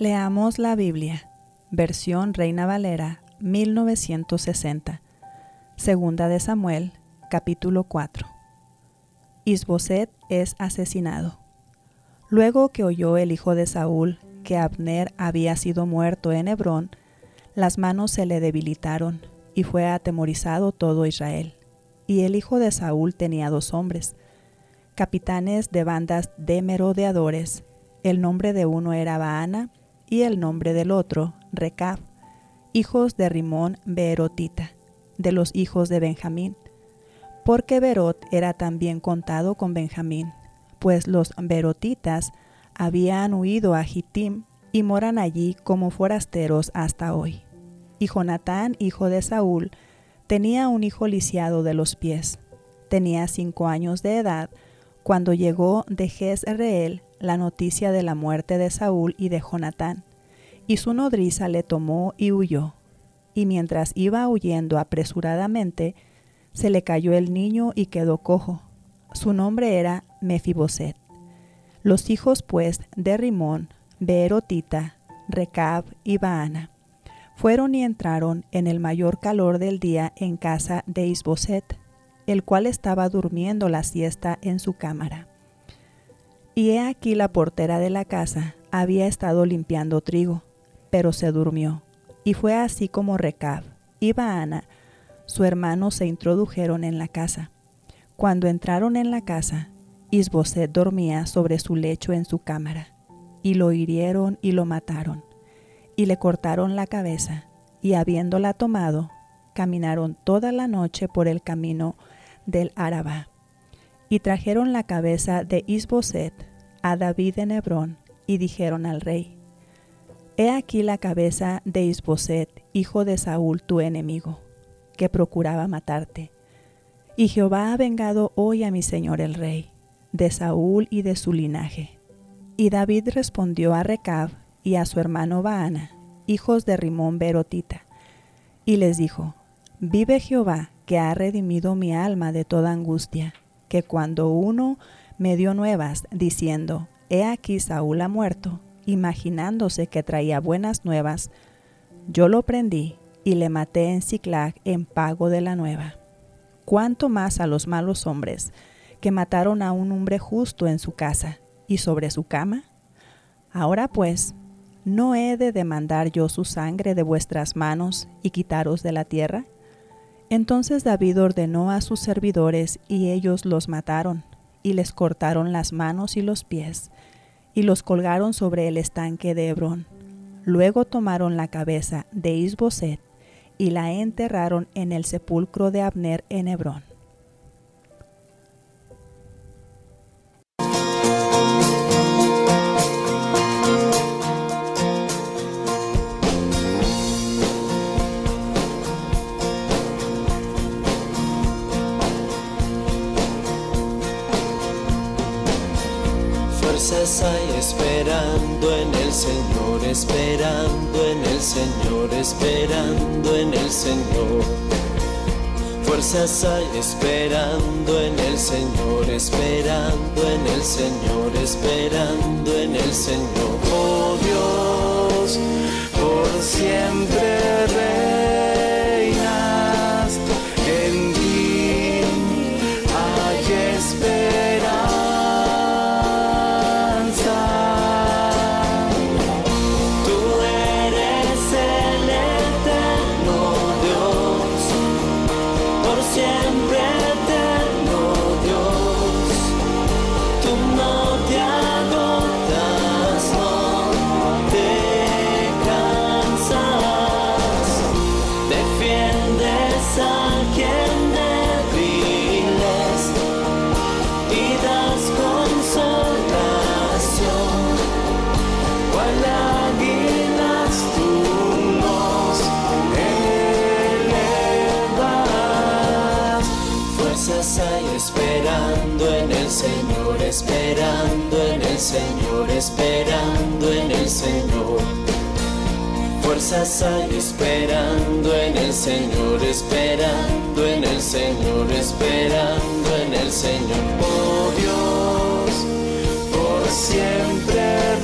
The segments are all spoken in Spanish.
Leamos la Biblia, versión Reina Valera, 1960. Segunda de Samuel, capítulo 4. Isboset es asesinado. Luego que oyó el hijo de Saúl que Abner había sido muerto en Hebrón, las manos se le debilitaron y fue atemorizado todo Israel. Y el hijo de Saúl tenía dos hombres, capitanes de bandas de merodeadores. El nombre de uno era Baana y el nombre del otro, Recab, hijos de Rimón Beerotita, de los hijos de Benjamín, porque Berot era también contado con Benjamín, pues los Berotitas habían huido a Jitim y moran allí como forasteros hasta hoy. Y Jonatán, hijo de Saúl, tenía un hijo lisiado de los pies. Tenía cinco años de edad cuando llegó de Jezreel la noticia de la muerte de Saúl y de Jonatán, y su nodriza le tomó y huyó. Y mientras iba huyendo apresuradamente, se le cayó el niño y quedó cojo. Su nombre era Mefiboset. Los hijos pues de Rimón, Beerotita, Recab y Baana fueron y entraron en el mayor calor del día en casa de Isboset, el cual estaba durmiendo la siesta en su cámara. Y he aquí la portera de la casa había estado limpiando trigo, pero se durmió. Y fue así como Recab y Baana, su hermano, se introdujeron en la casa. Cuando entraron en la casa, Isboset dormía sobre su lecho en su cámara, y lo hirieron y lo mataron, y le cortaron la cabeza, y habiéndola tomado, caminaron toda la noche por el camino del Araba y trajeron la cabeza de Isboset a David en Hebrón, y dijeron al rey, He aquí la cabeza de Isboset, hijo de Saúl, tu enemigo, que procuraba matarte. Y Jehová ha vengado hoy a mi señor el rey, de Saúl y de su linaje. Y David respondió a Recab y a su hermano Baana, hijos de Rimón Berotita, y les dijo, Vive Jehová, que ha redimido mi alma de toda angustia que cuando uno me dio nuevas diciendo, He aquí Saúl ha muerto, imaginándose que traía buenas nuevas, yo lo prendí y le maté en Ciclag en pago de la nueva. Cuánto más a los malos hombres que mataron a un hombre justo en su casa y sobre su cama? Ahora pues, ¿no he de demandar yo su sangre de vuestras manos y quitaros de la tierra? Entonces David ordenó a sus servidores y ellos los mataron, y les cortaron las manos y los pies, y los colgaron sobre el estanque de Hebrón. Luego tomaron la cabeza de Isboset y la enterraron en el sepulcro de Abner en Hebrón. Fuerzas hay esperando en el Señor, esperando en el Señor, esperando en el Señor. Fuerzas hay esperando en el Señor, esperando en el Señor, esperando en el Señor. Oh Dios, por siempre esperando en el Señor, esperando en el Señor. Fuerzas hay esperando en el Señor, esperando en el Señor, esperando en el Señor. Oh Dios, por siempre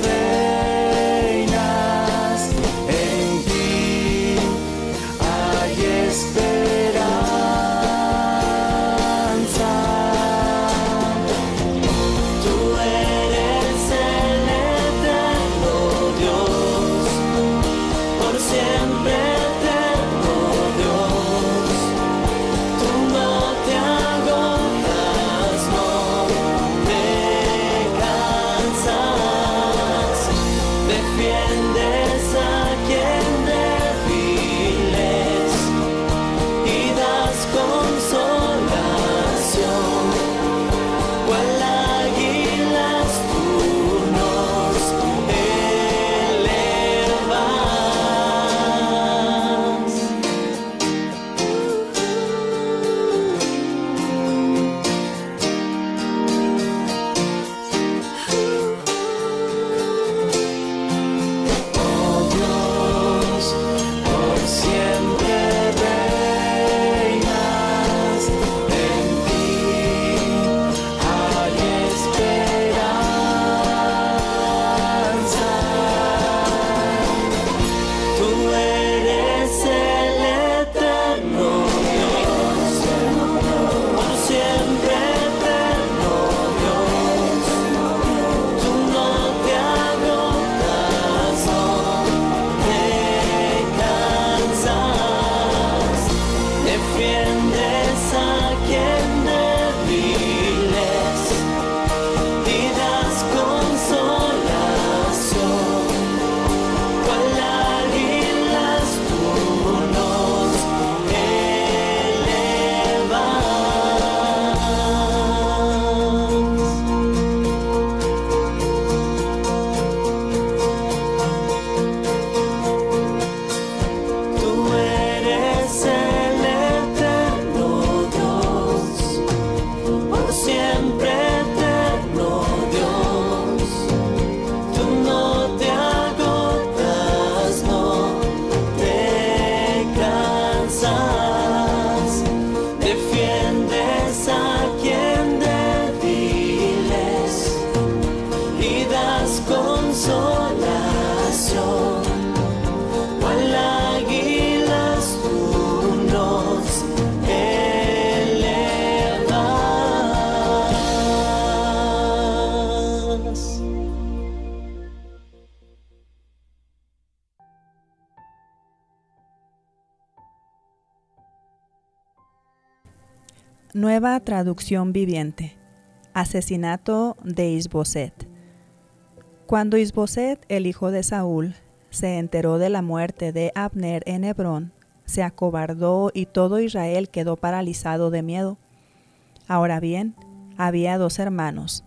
Nueva traducción viviente. Asesinato de Isboset. Cuando Isboset, el hijo de Saúl, se enteró de la muerte de Abner en Hebrón, se acobardó y todo Israel quedó paralizado de miedo. Ahora bien, había dos hermanos,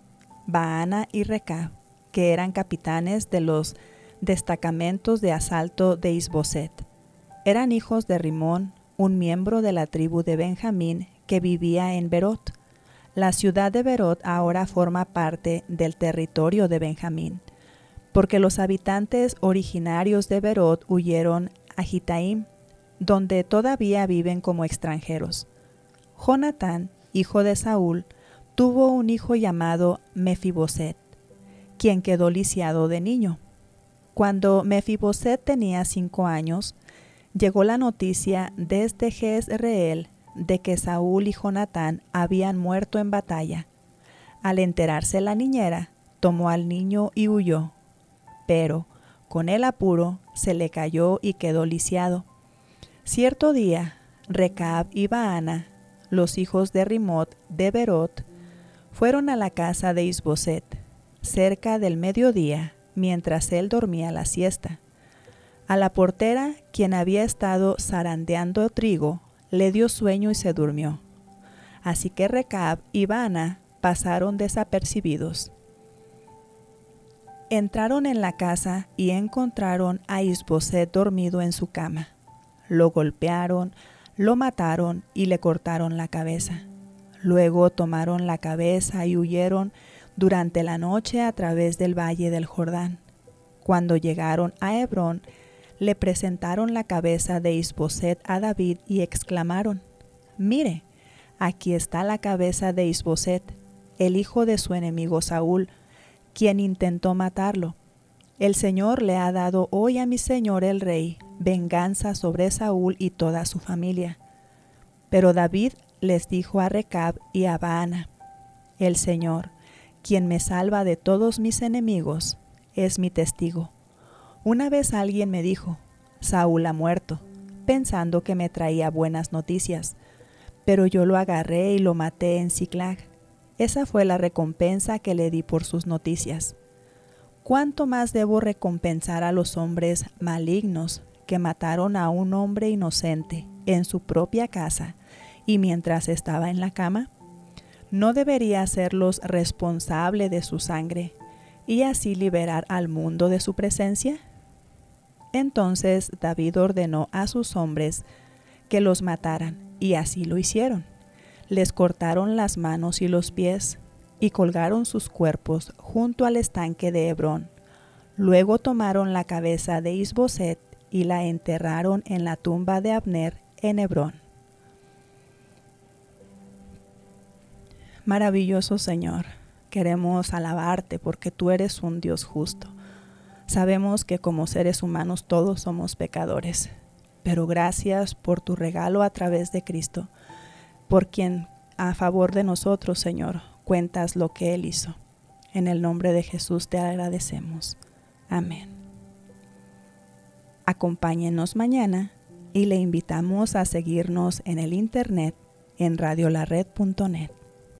Baana y Recab, que eran capitanes de los destacamentos de asalto de Isboset. Eran hijos de Rimón, un miembro de la tribu de Benjamín que vivía en Berot. La ciudad de Berot ahora forma parte del territorio de Benjamín, porque los habitantes originarios de Berot huyeron a Gitaim, donde todavía viven como extranjeros. Jonatán, hijo de Saúl, tuvo un hijo llamado Mefiboset, quien quedó lisiado de niño. Cuando Mefiboset tenía cinco años, llegó la noticia desde Jezreel de que Saúl y Jonatán habían muerto en batalla. Al enterarse la niñera, tomó al niño y huyó, pero con el apuro se le cayó y quedó lisiado. Cierto día, Recab y Baana, los hijos de Rimot de Berot, fueron a la casa de Isboset, cerca del mediodía, mientras él dormía la siesta. A la portera, quien había estado zarandeando trigo, le dio sueño y se durmió. Así que Recab y Baana pasaron desapercibidos. Entraron en la casa y encontraron a Isboset dormido en su cama. Lo golpearon, lo mataron y le cortaron la cabeza. Luego tomaron la cabeza y huyeron durante la noche a través del valle del Jordán. Cuando llegaron a Hebrón, le presentaron la cabeza de Isboset a David y exclamaron, Mire, aquí está la cabeza de Isboset, el hijo de su enemigo Saúl, quien intentó matarlo. El Señor le ha dado hoy a mi Señor el rey venganza sobre Saúl y toda su familia. Pero David les dijo a Recab y a Baana, El Señor, quien me salva de todos mis enemigos, es mi testigo. Una vez alguien me dijo, Saúl ha muerto, pensando que me traía buenas noticias, pero yo lo agarré y lo maté en Ciclag. Esa fue la recompensa que le di por sus noticias. ¿Cuánto más debo recompensar a los hombres malignos que mataron a un hombre inocente en su propia casa y mientras estaba en la cama? ¿No debería hacerlos responsable de su sangre y así liberar al mundo de su presencia? Entonces David ordenó a sus hombres que los mataran, y así lo hicieron les cortaron las manos y los pies y colgaron sus cuerpos junto al estanque de Hebrón. Luego tomaron la cabeza de Isboset y la enterraron en la tumba de Abner en Hebrón. Maravilloso Señor, queremos alabarte porque tú eres un Dios justo. Sabemos que como seres humanos todos somos pecadores, pero gracias por tu regalo a través de Cristo por quien a favor de nosotros, Señor, cuentas lo que Él hizo. En el nombre de Jesús te agradecemos. Amén. Acompáñenos mañana y le invitamos a seguirnos en el internet en radiolared.net.